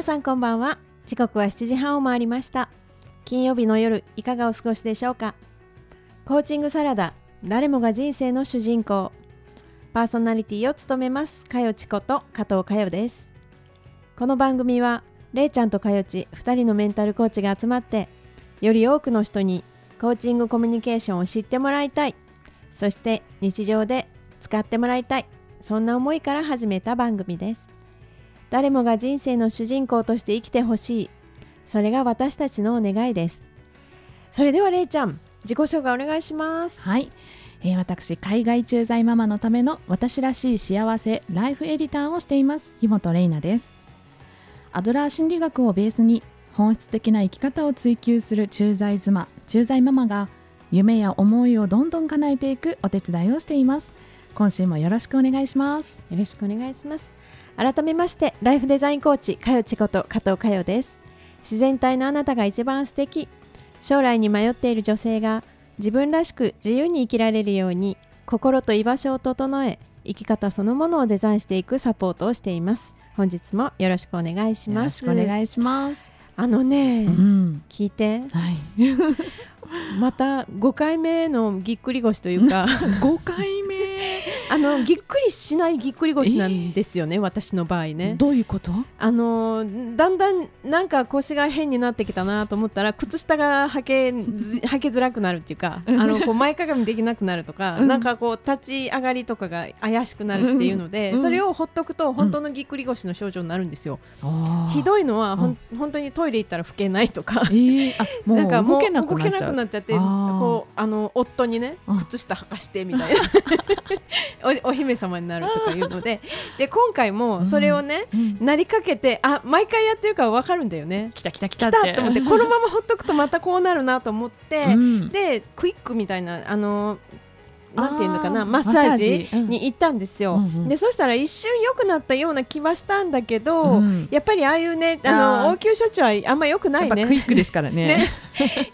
皆さんこんばんは。時刻は7時半を回りました。金曜日の夜いかがお過ごしでしょうか。コーチングサラダ誰もが人生の主人公。パーソナリティを務めますかよちこと加藤かよです。この番組はれいちゃんとかよち2人のメンタルコーチが集まってより多くの人にコーチングコミュニケーションを知ってもらいたい。そして日常で使ってもらいたい。そんな思いから始めた番組です。誰もが人生の主人公として生きてほしい。それが私たちのお願いです。それではれいちゃん自己紹介お願いします。はい、えー、私海外駐在ママのための私らしい幸せライフエディターをしています。木本玲奈です。アドラー心理学をベースに本質的な生き方を追求する駐在妻駐在ママが夢や思いをどんどん叶えていくお手伝いをしています。今週もよろしくお願いします。よろしくお願いします改めましてライフデザインコーチかよちこと加藤かよです。自然体のあなたが一番素敵。将来に迷っている女性が自分らしく自由に生きられるように心と居場所を整え生き方そのものをデザインしていくサポートをしています。本日もよろしくお願いします。よろしくお願いします。あのね、うん、聞いて。はい。また5回目のぎっくり腰というか。5回目あのぎっくりしないぎっくり腰なんですよね、私の場合ね。どういうこと？あのだんだんなんか腰が変になってきたなと思ったら靴下が履けず 履けづらくなるっていうかあのこう前かがみできなくなるとか、うん。なんかこう立ち上がりとかが怪しくなるっていうので、うんそれをほっとくと本当のぎっくり腰の症状になるんですよ、ひいどいのはほん、本当にトイレ行ったら拭けないとか。なんかもうう動けなくななっちゃう。くなっちゃってこうあの夫にねうん靴下履かしてみたいな おお姫様になるとかいうので で今回もそれをね、うんなりかけてあ毎回やってるから分かるんだよね。来た来た来来たって。思ってこのままほっとくとまたこうなるなと思って、うん。でクイックみたいなあのなんていうのかなマッサージに行ったんですよ、うんうん。でそしたら一瞬良くなったような気はしたんだけど、うん。やっぱりああいうねあの応急処置はあんま良くなやっぱいねクイックですからね。ね。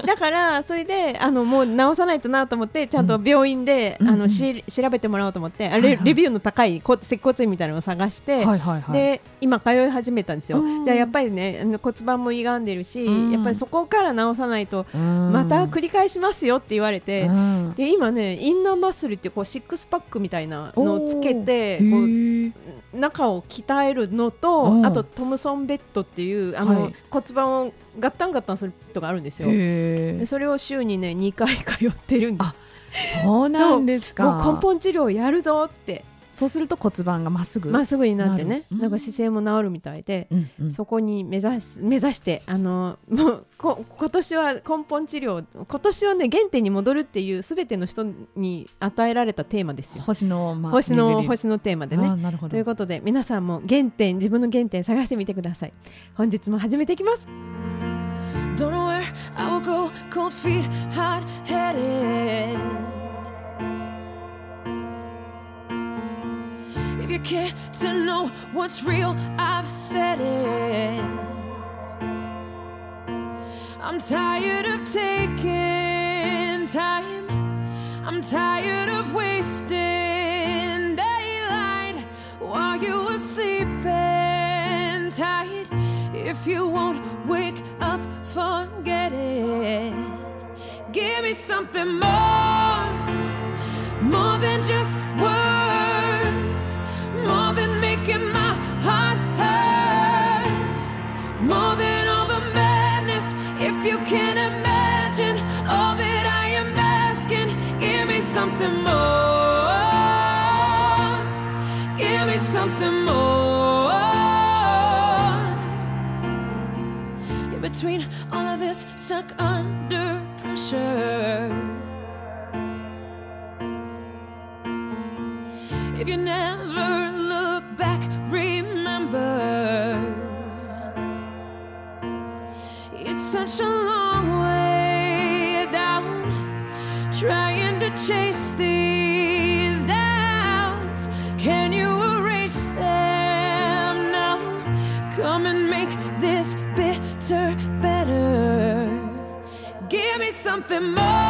だからそれであのもう直さないとなと思ってちゃんと病院で、うんあのし調べてもらおうと思って、あレレビューの高いこ接骨院みたいなのを探して、はいはいはい。で今通い始めたんですよ、うん。じゃあやっぱりねあの骨盤も歪んでるし、うん。やっぱりそこから直さないとうん。また繰り返しますよって言われて、うん。で今ねインナーマッスルってこうシックスパックみたいなのをつけてこう中を鍛えるのと、うん。あとトムソンベッドっていうあの、はい。骨盤をガッタンガッタンするベッドがあるんですよ。それを週にね2回通ってるんです。あそうなんですか。根本治療やるぞってそうすると骨盤がまっすぐまっすぐになってねなんか姿勢も治るみたいで、うんうんそこに目指す目指してあのもうこ今年は根本治療今年はね原点に戻るっていうすべての人に与えられたテーマですよ。星の、まあ星の星のテーマであね。ーなるほどということで皆さんも原点自分の原点探してみてください。本日も始めていきます。Don't know where I will go, cold feet, hot headed. Care to know what's real, I've said it. I'm tired of taking time. I'm tired of wasting daylight while you were sleeping tight. If you won't wake up, forget it. Give me something more, more than just something more. Give me something more. In between all of this, stuck under pressure. If you never look back, remember it's such a long chase these doubts. Can you erase them now? Come and make this bitter better. Give me something more,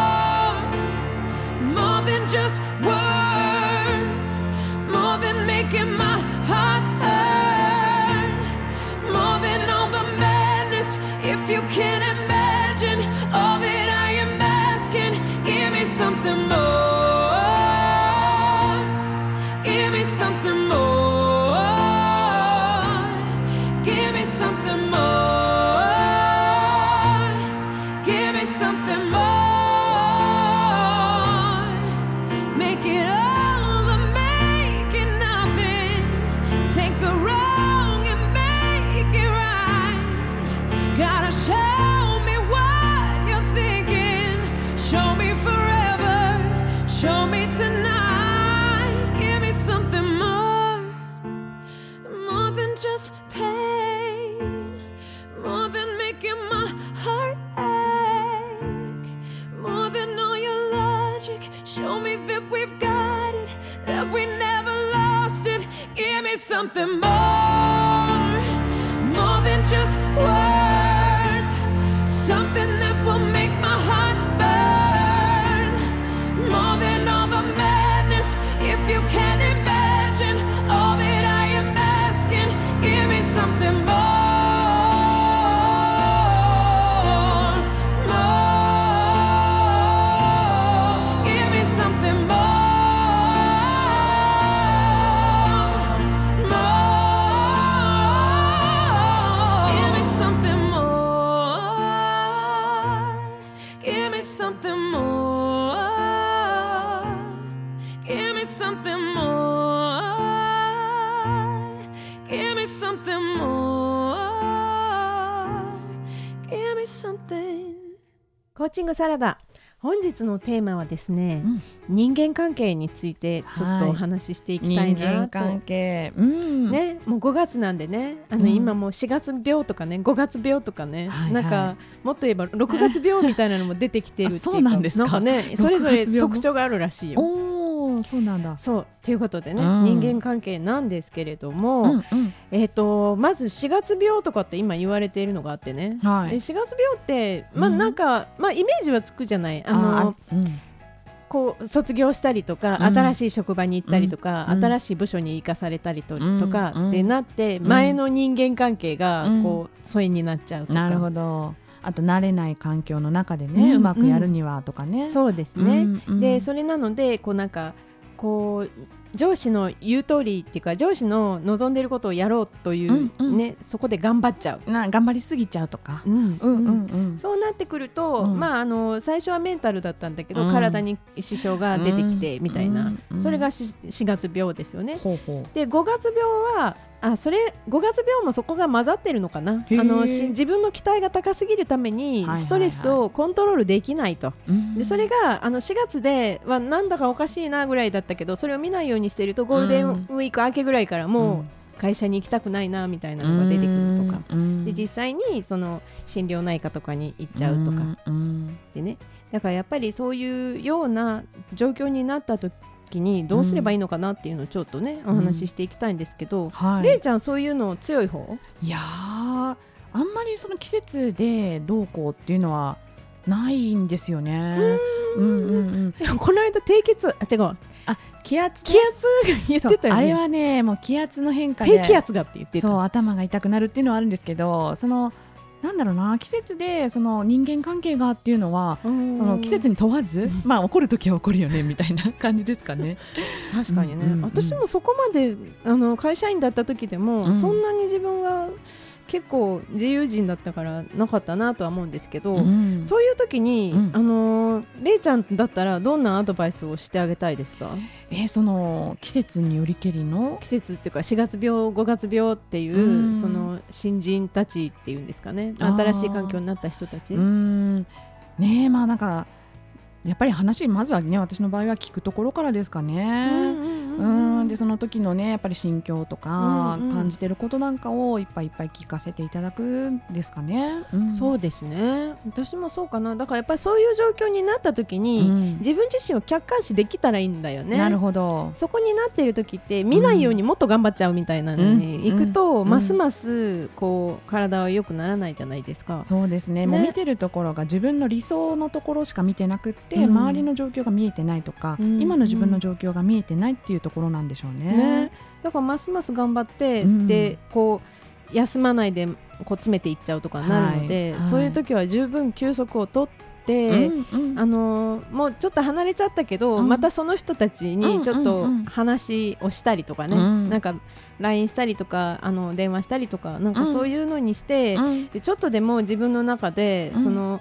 something more. ングサラダ。本日のテーマはですね、うん。人間関係についてちょっとお話ししていきたい人なと。間関係。うん。ね、もう5月なんでねあの、うん。今もう4月病とかね5月病とかね、はいはい。なんかもっと言えば6月病みたいなのも出てきてるっていうか。あそうなんですか。ねそれぞれ6月病も？特徴があるらしいよ。そうなんだ。そうということでね、うん。人間関係なんですけれども、うんうん。えー、とまず4月病とかって今言われているのがあってね、はい。で4月病って、まあ、うん。なんか、まあ、イメージはつくじゃない。あのこう卒業したりとか、うん。新しい職場に行ったりとか、うん。新しい部署に行かされたりと,、かうんってなって、ん。前の人間関係がうん。こう疎遠になっちゃうとか、なるほどあと慣れない環境の中でね、ううん。まくやるにはとかね。そうですね。うんうん。でそれなのでこうなんかこう上司の言う通りっていうか上司の望んでいることをやろうという、うんうん。ねそこで頑張っちゃう。な頑張りすぎちゃうとか。うんうんうんうん。うん。そうなってくると、うん。まああの最初はメンタルだったんだけど、うん。体に支障が出てきてうんみたいな、うんうん。それがし4月病ですよね。ほうほう。で5月病はあそれ5月病もそこが混ざってるのかな。あのし自分の期待が高すぎるためにストレスをコントロールできないと、うん。でそれがあの4月ではなんだかおかしいなぐらいだったけどそれを見ないようにしてるとゴールデンウィーク明けぐらいからもう会社に行きたくないなみたいなのが出てくるとか、うん。で実際にその心療内科とかに行っちゃうとか。でね。だからやっぱりそういうような状況になった時にどうすればいいのかなっていうのをちょっとね、ん。お話ししていきたいんですけど、はい。れいちゃんそういうの強い方？いやーあんまりその季節でどうこうっていうのはないんですよね。うんうんうん。この間低血あ違う。気圧気圧が言ってたよね。あれはねもう気圧の変化で。低気圧がって言ってた。そう頭が痛くなるっていうのはあるんですけどそのなんだろうな季節でその人間関係がっていうのはそその季節に問わず、まあ怒る時は怒るよねみたいな感じですかね。確かにね、うんうんうん。私もそこまであの会社員だった時でも、うん。そんなに自分が結構自由人だったからなかったなとは思うんですけど、うん。そういう時に、うん。あのれいちゃんだったらどんなアドバイスをしてあげたいですか？えーその季節によりけりの？季節っていうか4月病5月病っていう、うん。その新人たちっていうんですかね。新しい環境になった人たち、うーん。ねえまあなんかやっぱり話まずはね私の場合は聞くところからですかね。うーんでその時のねやっぱり心境とか、うんうん。感じてることなんかをいっぱいいっぱい聞かせていただくんですかね。うん。そうですね。私もそうかな。だからやっぱりそういう状況になった時に、うん。自分自身を客観視できたらいいんだよね。なるほど。そこになっている時って見ないようにもっと頑張っちゃうみたいなのにうん行くと、うん。ますますこう体は良くならないじゃないですか。そうですね。ね。もう見てるところが自分の理想のところしか見てなくって、うん。周りの状況が見えてないとか、うん。今の自分の状況が見えてないっていうところなんでしょうね。ね、だからますます頑張って、うん。でこう休まないでこう詰めていっちゃうとかなるので、はい。はい。そういう時は十分休息を取って、うんうん。あのもうちょっと離れちゃったけど、うん。またその人たちにちょっとうん。うんうん話をしたりとかね、うん。なんか LINE したりとかあの電話したりとかなんかうん。そういうのにして、うん。でちょっとでも自分の中で、うん。その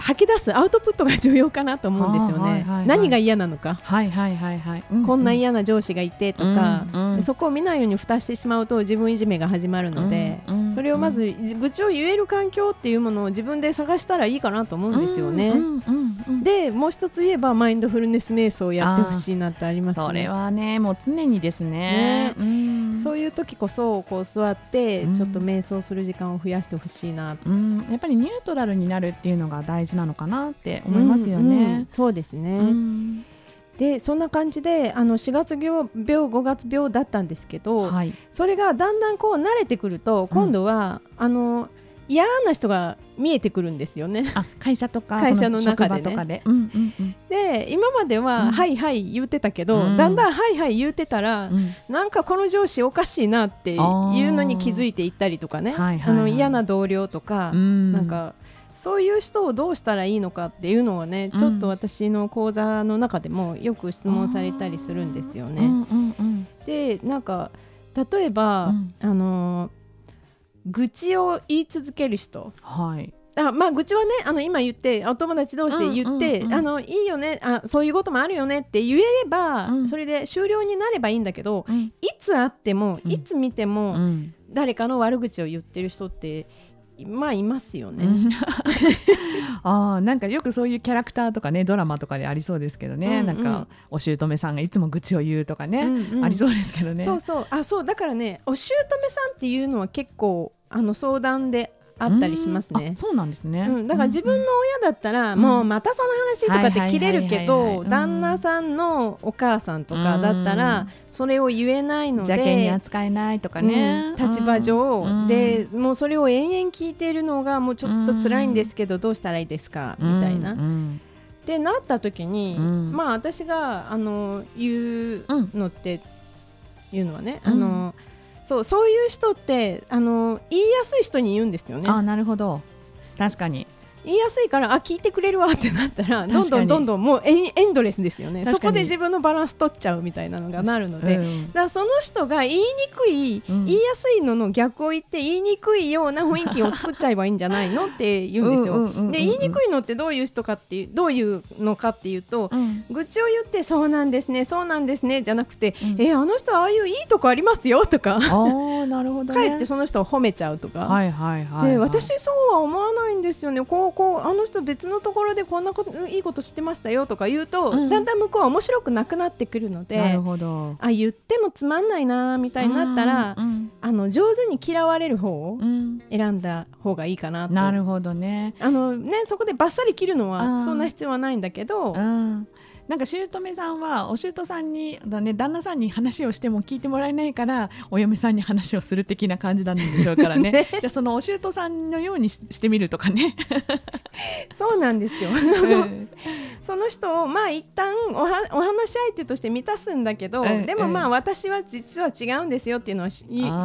吐き出すアウトプットが重要かなと思うんですよね。はいはいはい何が嫌なのか、はいはいはいはい、うこんな嫌な上司がいてとか、うんうん。でそこを見ないように蓋してしまうと自分いじめが始まるので、うんうん。それをまず愚痴を言える環境っていうものを自分で探したらいいかなと思うんですよね。うんうんうんうん。でもう一つ言えばマインドフルネス瞑想をやってほしいなってありますね。それはねもう常にですね。ね。うん。そういう時こそこう座ってうん。ちょっと瞑想する時間を増やしてほしいな。とうん、やっぱりニュートラルになるっていうのが大事なのかなって思いますよね。うんうんそうですね。うん。でそんな感じであの4月病5月病だったんですけど、はい、それがだんだんこう慣れてくると今度は、あの嫌な人が見えてくるんですよね。あ会社とか 会社のそ中でね。で、うんうんうん。で今までは、うん。はいはい言ってたけど、うん。だんだんはいはい言ってたら、うん。なんかこの上司おかしいなっていうのに気づいていったりとかね、あの嫌な同僚とか、うん。なんかそういう人をどうしたらいいのかっていうのはね、うん。ちょっと私の講座の中でもよく質問されたりするんですよね。うんうんうんでなんか例えば、うん。あの愚痴を言い続ける人。はい、あまあ愚痴はねあの今言ってお友達同士で言って、うんうん。うんあのいいよねあそういうこともあるよねって言えれば、うん。それで終了になればいいんだけどうん。いつ会っても、うん。いつ見ても、うん。誰かの悪口を言ってる人ってまあいますよね。うん。あーなんかよくそういうキャラクターとかねドラマとかでありそうですけどね、うんうん。なんかお姑さんがいつも愚痴を言うとかね、うんうん。ありそうですけどね。そうそう。あそう。だからねお姑さんっていうのは結構あの相談であったりしますね。そうなんですね。うん、だから自分の親だったら、うん。もうまたその話とかって切れるけど旦那さんのお母さんとかだったら、それを言えないの邪険にで。扱えないとかね、うん。立場上、うん。でもうそれを延々聞いているのがもうちょっと辛いんですけど、どうしたらいいですか、みたいな。うっん。てなった時に、うん。まあ私があの言ううんのって、いうのはね、うん。あのそうそういう人ってあの言いやすい人に言うんですよね。あなるほど確かに言いやすいからあ聞いてくれるわってなったらどんどんどんどんもうエンドレスですよね。そこで自分のバランス取っちゃうみたいなのがなるので、だうん。からその人が言いにくい、うん。言いやすいのの逆を言って言いにくいような雰囲気を作っちゃえばいいんじゃないのって言うんですよ。で言いにくいのってどういう人かっていうどういうのかっていうと、うん。愚痴を言ってそうなんですねそうなんですねじゃなくて、うんえあの人ああいういいとこありますよとか。あーなるほど、ね、かえってその人を褒めちゃうとか。はいはいはい、はい、で私そうは思わないんですよね。こうこうあの人別のところでこんなこといいことしてましたよとか言うと、うん。だんだん向こうは面白くなくなってくるのなでるほど。あ言ってもつまんないなみたいになったら、うんあの上手に嫌われる方をうん。選んだ方がいいかなと。なるほどね。あのね、そこでバッサリ切るのはそんな必要はないんだけど、うんなんか姑さんはお姑さんにだ、ね、旦那さんに話をしても聞いてもらえないからお嫁さんに話をする的な感じなんでしょうからね。じゃあそのお姑さんのようにししてみるとかね。そうなんですよ。うん。その人をまあ一旦おはお話し相手として満たすんだけど、ええでもまあええ私は実は違うんですよっていうのを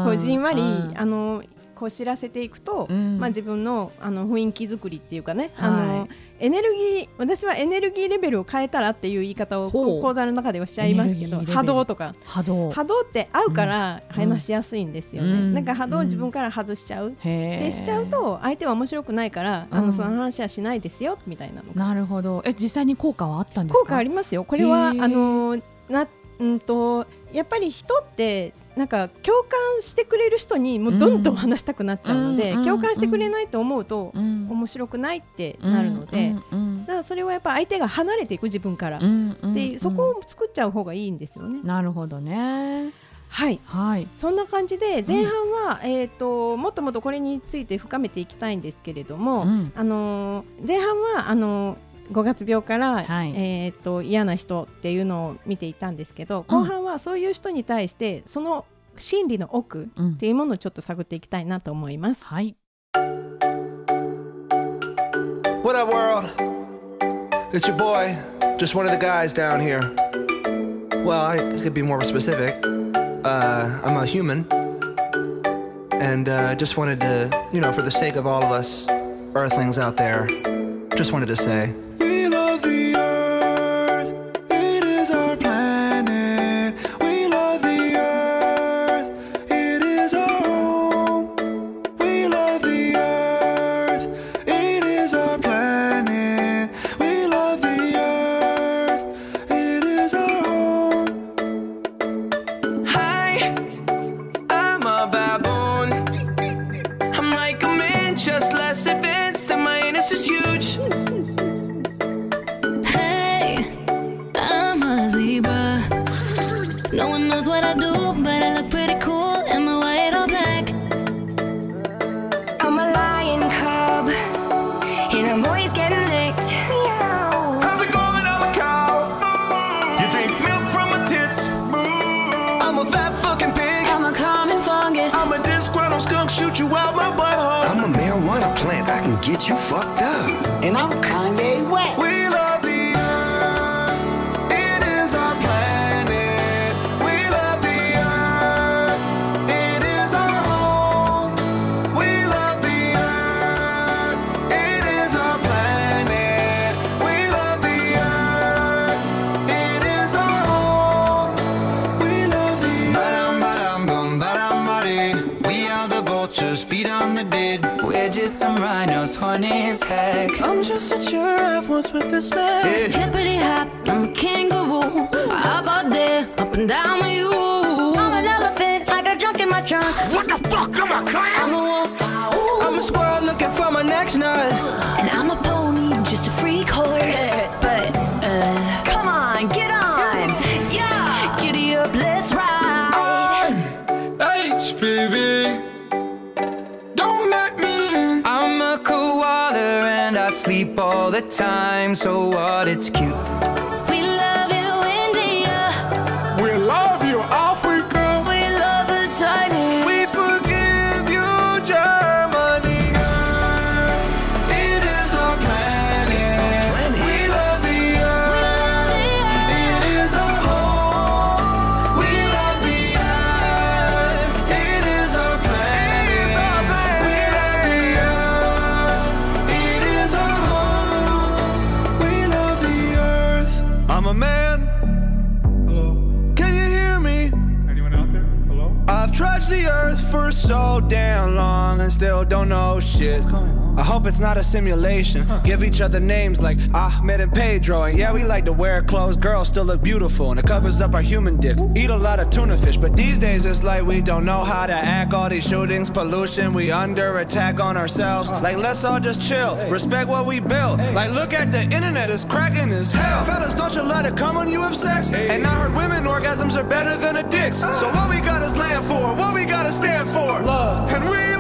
こうじんわりうんあのこう知らせていくと、うん。まあ自分のあの雰囲気作りっていうかね、あはのエネルギー私はエネルギーレベルを変えたらっていう言い方を講座の中ではしちゃいますけど波動とか。波動。波動って合うから話しやすいんですよね、うん。なんか波動を自分から外しちゃう、へー。でしちゃうと相手は面白くないから、あうん。のその話はしないですよみたいなのがなるほど。え実際に効果はあったんですか？効果ありますよ。これはあのなうんとやっぱり人ってなんか共感してくれる人にもうどんどん話したくなっちゃうので、うん共感してくれないと思うと、うん。面白くないってなるので、うんうんだからそれはやっぱ相手が離れていく自分から、うんうんでそこを作っちゃう方がいいんですよね。なるほどね。はい。はい。そんな感じで前半は、えー、ともっともっとこれについて深めていきたいんですけれども、うん。あのー前半はあのー5月病から、はいえー、と嫌な人っていうのを見ていたんですけど後半はそういう人に対してその心理の奥うんっていうものをちょっと探っていきたいなと思います。はい What up, world? It's your boy, just one of the guys down here. Well, I could be more specific. Uh, I'm a human, and uh, just wanted to, you know, for the sake of all of us Earthlings out there, just wanted to say you fucked up. And I'm Kanye We're just some rhinos, funny as heck. I'm just a giraffe once with a snake. Hippity hop, I'm a kangaroo. Up all day, up and down with you. I'm an elephant, I got junk in my trunk. What the fuck? I'm a clown. I'm a wolf, I'm a squirrel looking for my next nut. and I'm a pony, just a freak horse. But, all the time. So what? It's cute. And still don't know shit. I hope it's not a simulation. Give each other names like Ahmed and Pedro. And yeah, we like to wear clothes. Girls still look beautiful and it covers up our human dick. Eat a lot of tuna fish, but these days it's like we don't know how to act. All these shootings, pollution, we under attack on ourselves. Like, let's all just chill. Respect what we built. Like, look at the internet, it's cracking as hell. Fellas, don't you let it come when you have sex. And I heard women orgasms are better than a dick's. So what we got is land for, what we gotta stand for. Love. And we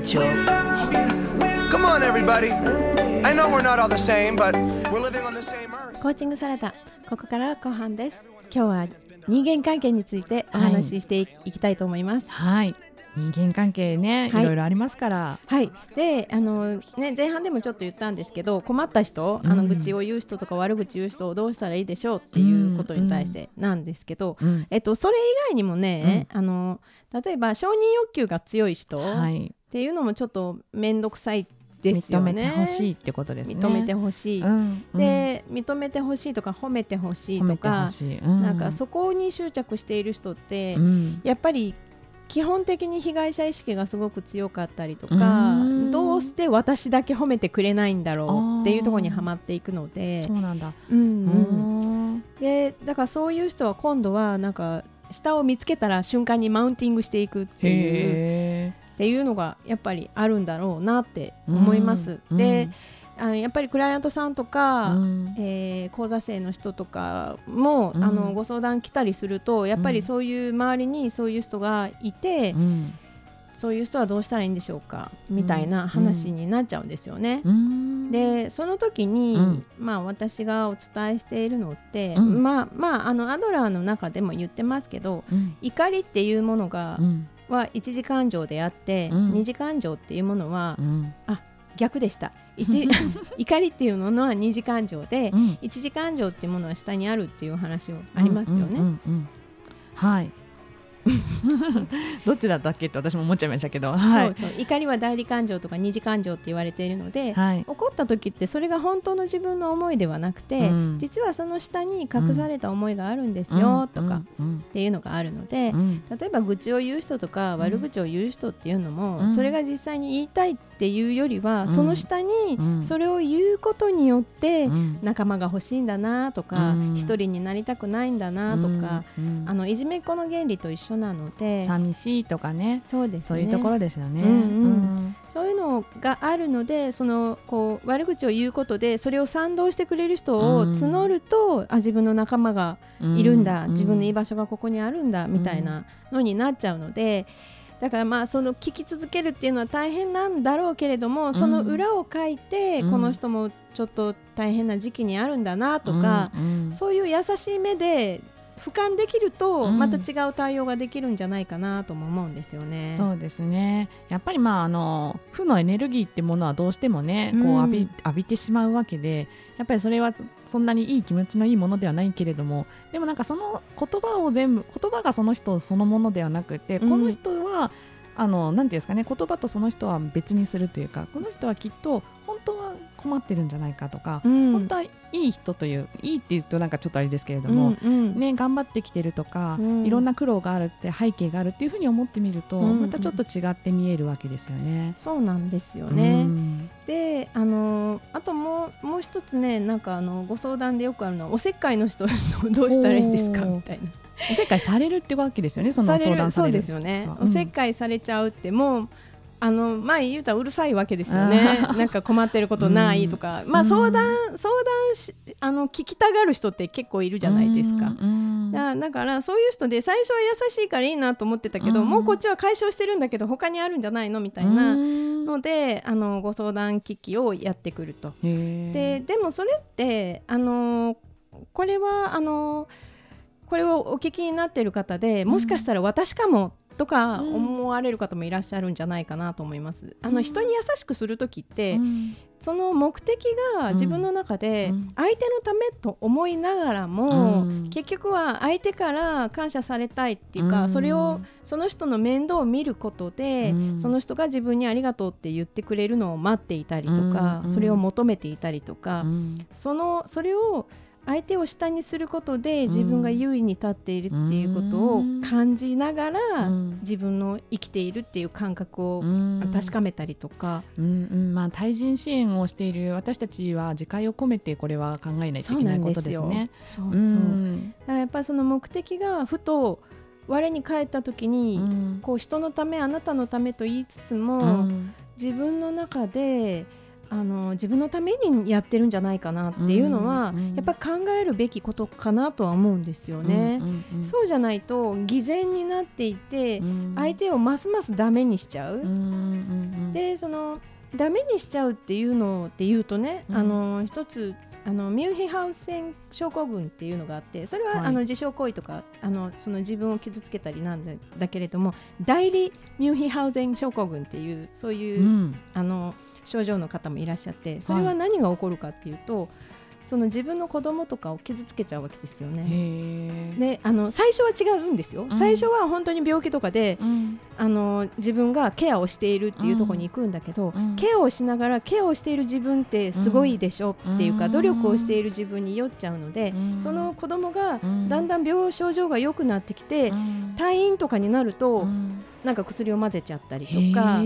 dicho. Come on, everybody. I know we're not all the same, but we're living on the same earth. コーチングサラダここからは後半です今日は人間関係についてお話ししてい,、きたいと思いますはい人間関係ね、はい。いろいろありますから。はい。であのね前半でもちょっと言ったんですけど困った人、あのうん愚痴を言う人とか悪口言う人をどうしたらいいでしょうっていうことに対してなんですけど、うん。えっと、それ以外にもね、あの例えば承認欲求が強い人っはい。ていうのもちょっと面倒くさいですよね。認めてほしいってことですね。認めてほしい、うん。うん。で認めてほしいとか褒めてほしいとかうん、なんかそこに執着している人って、うん。やっぱり基本的に被害者意識がすごく強かったりとかうん。どうして私だけ褒めてくれないんだろうっていうところにはまっていくのでそうなんだ、うん。でだからそういう人は今度はなんか下を見つけたら瞬間にマウンティングしていくっていうへっていうのがやっぱりあるんだろうなって思います。うん。で、あやっぱりクライアントさんとか、うん。えー講座生の人とかも、うん。あのご相談来たりするとやっぱうん。りそういう周りにそういう人がいて、うん。そういう人はどうしたらいいんでしょうかみたいな話になっちゃうんですよね。うん。でその時に、うん。まあ、私がお伝えしているのって、うん。まあまああのアドラーの中でも言ってますけどうん。怒りっていうものが、うん。は一時感情であって、うん。二次感情っていうものはうん逆でした。一 怒りっていうものは二次感情で、うん。一次感情っていうものは下にあるっていう話をありますよね。うんうんうんうん。はい。どっちだったっけって私も思っちゃいましたけど。はい。そうそう。怒りは代理感情とか二次感情って言われているので、はい。怒った時ってそれが本当の自分の思いではなくて、うん。実はその下に隠された思いがあるんですよ、とかうん。っていうのがあるので、うん。例えば愚痴を言う人とか悪口を言う人っていうのも、うん。それが実際に言いたいっていうよりは、うん。その下にうん。それを言うことによって、うん。仲間が欲しいんだなとか、うん。一人になりたくないんだなとか、うん。あのいじめっ子の原理と一緒なので寂しいとかね。そうですね。そういうところですよね。うんうん。そういうのがあるのでそのこう悪口を言うことでそれを賛同してくれる人を募ると、あ自分の仲間がうんいるんだ、うん。自分の居場所がここにあるんだみたいなのになっちゃうので。だからまあその聞き続けるっていうのは大変なんだろうけれども、その裏を書いて、うん。この人もちょっと大変な時期にあるんだなとか、そういう優しい目で俯瞰できると、うん。また違う対応ができるんじゃないかなとも思うんですよね。そうですね。やっぱりまああの負のエネルギーってものはどうしてもねこううん浴び,、浴びてしまうわけでやっぱりそれはそんなにいい気持ちのいいものではないけれどもでもなんかその言葉を全部言葉がその人そのものではなくて、うん。この人はあのなんていうんですかね言葉とその人は別にするというかこの人はきっと本当は困ってるんじゃないかとか、うん。本当はいい人といういいって言うとなんかちょっとあれですけれども、うんうん。ね、頑張ってきてるとか、うん。いろんな苦労があるって背景があるっていうふうに思ってみると、うんまたちょっと違って見えるわけですよね。そうなんですよね。うん。であのあともうもう一つねなんかあのご相談でよくあるのはおせっかいの人 どうしたらいいんですか？みたいな。おせっかいされるってわけですよね、その相談される。そうですよね、うん。おせっかいされちゃうってもうあの前言うたらうるさいわけですよね。なんか困ってることないとか、まあうん。相談相談しあの聞きたがる人って結構いるじゃないですか。うん。だだからそういう人で最初は優しいからいいなと思ってたけど、うん。もうこっちは解消してるんだけど他にあるんじゃないのみたいなうん。のであのご相談機器をやってくると。ででもそれってあのこれはあのこれをお聞きになっている方でもしかしたら私かもとかうん。思われる方もいらっしゃるんじゃないかなと思います。あうん。の人に優しくする時って、うん。その目的が自分の中でうん。相手のためと思いながらも、うん。結局は相手から感謝されたいっていうか、うん。それをその人の面倒を見ることで、うん。その人が自分にありがとうって言ってくれるのを待っていたりとか、うん。それを求めていたりとか、うん。そのそれを相手を下にすることで自分が優位に立っているっていうことを感じながら、うん。自分の生きているっていう感覚をうん。確かめたりとか、うんうん。まあ、対人支援をしている私たちは自戒を込めてこれは考えないといけないことですね。そうそう、うん。だからやっぱりその目的がふと我に返った時に、うん。こう人のためあなたのためと言いつつも、うん。自分の中であの自分のためにやってるんじゃないかなっていうのは、うんうんやっぱ考えるべきことかなとは思うんですよね。うんうんうんそうじゃないと偽善になっていて、うん。相手をますますダメにしちゃう。うんうんうんでそのダメにしちゃうっていうのっていうとね、うん。あの一つあのミュンヒハウセン症候群っていうのがあってそれは、はい。あの自傷行為とかあのその自分を傷つけたりなんだだけれども代理ミュンヒハウゼン症候群っていうそういう、うん。あの症状の方もいらっしゃってそれは何が起こるかっていうと、その自分の子供とかを傷つけちゃうわけですよね。であの最初は違うんですよ、うん。最初は本当に病気とかでうん。あの自分がケアをしているっていうところに行くんだけど、うん。ケアをしながらケアをしている自分ってすごいでしょっていうか、うん。努力をしている自分に酔っちゃうので、うん。その子供がうん。だんだん病症状が良くなってきて、うん。退院とかになると、うんなんか薬を混ぜちゃったりとか。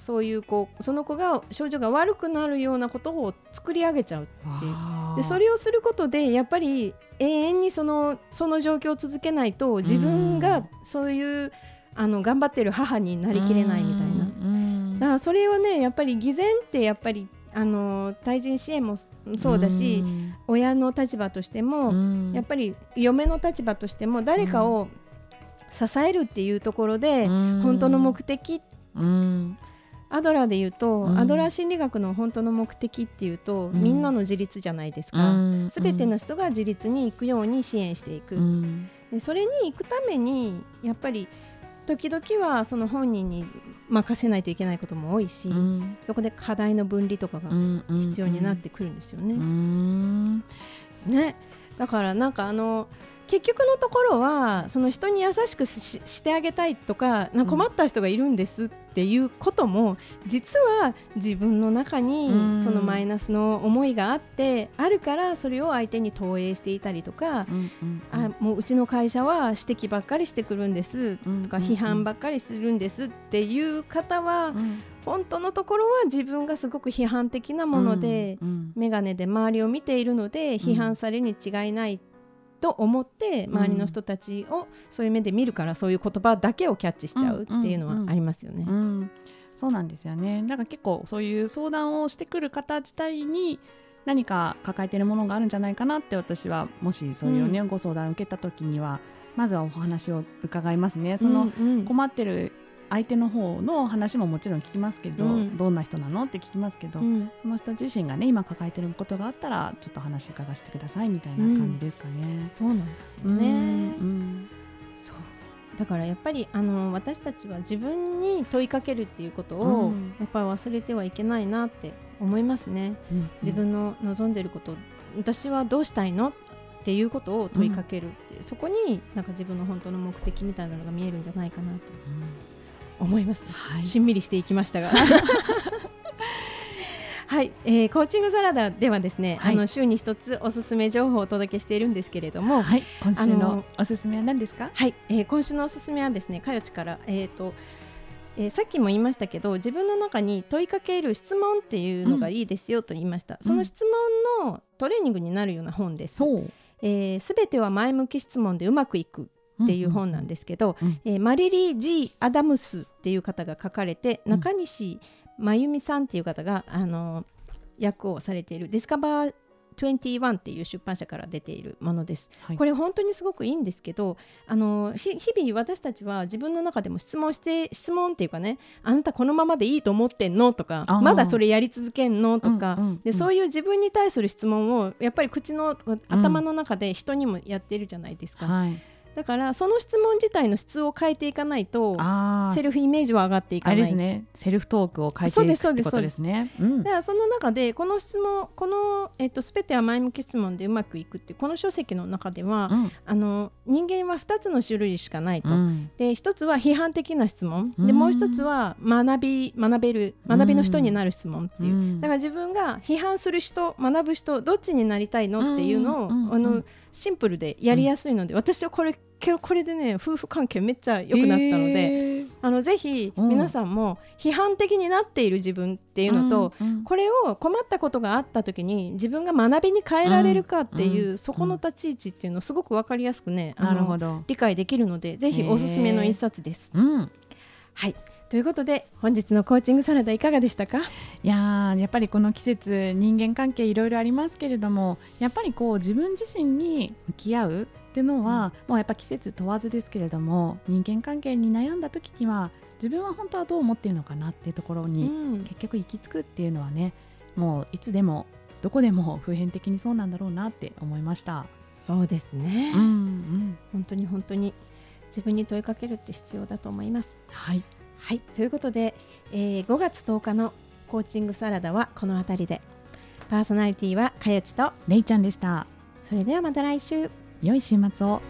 そういうこうその子が症状が悪くなるようなことを作り上げちゃうっていう。でそれをすることでやっぱり永遠にそのその状況を続けないと自分がそういうあの頑張ってる母になりきれないみたいな。うんだからそれはねやっぱり偽善ってやっぱりあの対人支援もそうだし、親の立場としても、うん。やっぱり嫁の立場としても誰かを支えるっていうところで、うん。本当の目的。うん。アドラーで言うと、うん。アドラー心理学の本当の目的っていうと、ん。みんなの自立じゃないですうか。ん。すべての人が自立に行くように支援していく、うん。でそれに行くためにやっぱり時々はその本人に任せないといけないことも多いし、うん。そこで課題の分離とかがうん。必要になってくるんですよね。うん。ね。だからなんかあの結局のところはその人に優しくししてあげたいとか困った人がいるんですっていうことも、実は自分の中にうん。そのマイナスの思いがあってあるからそれを相手に投影していたりとか、あもううちの会社は指摘ばっかりしてくるんですうんとか批判ばっかりするんですっていう方はうん。本当のところは自分がすごく批判的なものでうん眼鏡で周りを見ているので批判されるに違いないと思って周りの人たちをそういう目で見るからそういう言葉だけをキャッチしちゃうっていうのはありますよねう。ん、そうなんですよね。だから結構そういう相談をしてくる方自体に何か抱えているものがあるんじゃないかなって私はもしそういうね、ご相談を受けた時にはまずはお話を伺いますね。そのうんうん困ってる相手の方の話ももちろん聞きますけど、うん。どんな人なのって聞きますけど、うん。その人自身がね今抱えてることがあったらちょっと話伺わせてくださいみたいな感じですかね。そうなんですようんね。うん。そう。だからやっぱりあの私たちは自分に問いかけるっていうことを、うん。やっぱり忘れてはいけないなって思いますね。うん。自分の望んでること私はどうしたいのっていうことを問いかけるっていう、そこになんか自分の本当の目的みたいなのが見えるんじゃないかなと思います。はいしんみりしていきましたが。はい、えーコーチングサラダではですね、はいあの週に一つおすすめ情報をお届けしているんですけれども、はい、今週あののおすすめは何ですか？はい、えー今週のおすすめはですね、かよちから、えーとえーさっきも言いましたけど、自分の中に問いかける質問っていうのがいいですよと言いました。その質問のトレーニングになるような本です。そうすべ、ては前向き質問でうまくいくっていう本なんですけど、うんえーマリリー・ G・ アダムスっていう方が書かれて、うん。中西真由美さんっていう方があの役をされている「ディスカバー21」っていう出版社から出ているものです。はい。これ本当にすごくいいんですけどあのひ日々私たちは自分の中でも質問して質問っていうかねあなたこのままでいいと思ってんのとかまだそれやり続けんのとか、うんうんうん。でそういう自分に対する質問をやっぱり口の頭の中で人にもやってるじゃないですか、はい。だからその質問自体の質を変えていかないとセルフイメージは上がっていかない。ですね。セルフトークを変えていくってですそうですことですね。うん。だからその中でこの質問この、えっと、全ては前向き質問でうまくいくっていうこの書籍の中では、うん。あの人間は2つの種類しかないと。うん。で一つは批判的な質問。うん。でもう一つは学び学べる学びの人になる質問っていう、うん。だから自分が批判する人学ぶ人どっちになりたいのっていうのを、あのシンプルでやりやすいので、私はこれこれでね夫婦関係めっちゃ良くなったので、へーあのぜひうん皆さんも批判的になっている自分っていうのと、うんうんこれを困ったことがあった時に自分が学びに変えられるかっていう、うんそこの立ち位置っていうのをすごく分かりやすくね、あのなるほど。理解できるのでぜひおすすめの一冊です。うん。はいということで本日のコーチングサラダいかがでしたか？いやーやっぱりこの季節人間関係いろいろありますけれどもやっぱりこう自分自身に向き合うっていうのは、もうやっぱ季節問わずですけれども人間関係に悩んだ時には自分は本当はどう思っているのかなっていうところに、ん。結局行き着くっていうのはねもういつでもどこでも普遍的にそうなんだろうなって思いました。そうですね、うんうん、本当に本当に自分に問いかけるって必要だと思います。はいはいということで、えー5月10日のコーチングサラダはこの辺りでパーソナリティはかよちとれいちゃんでした。それではまた来週良い週末を。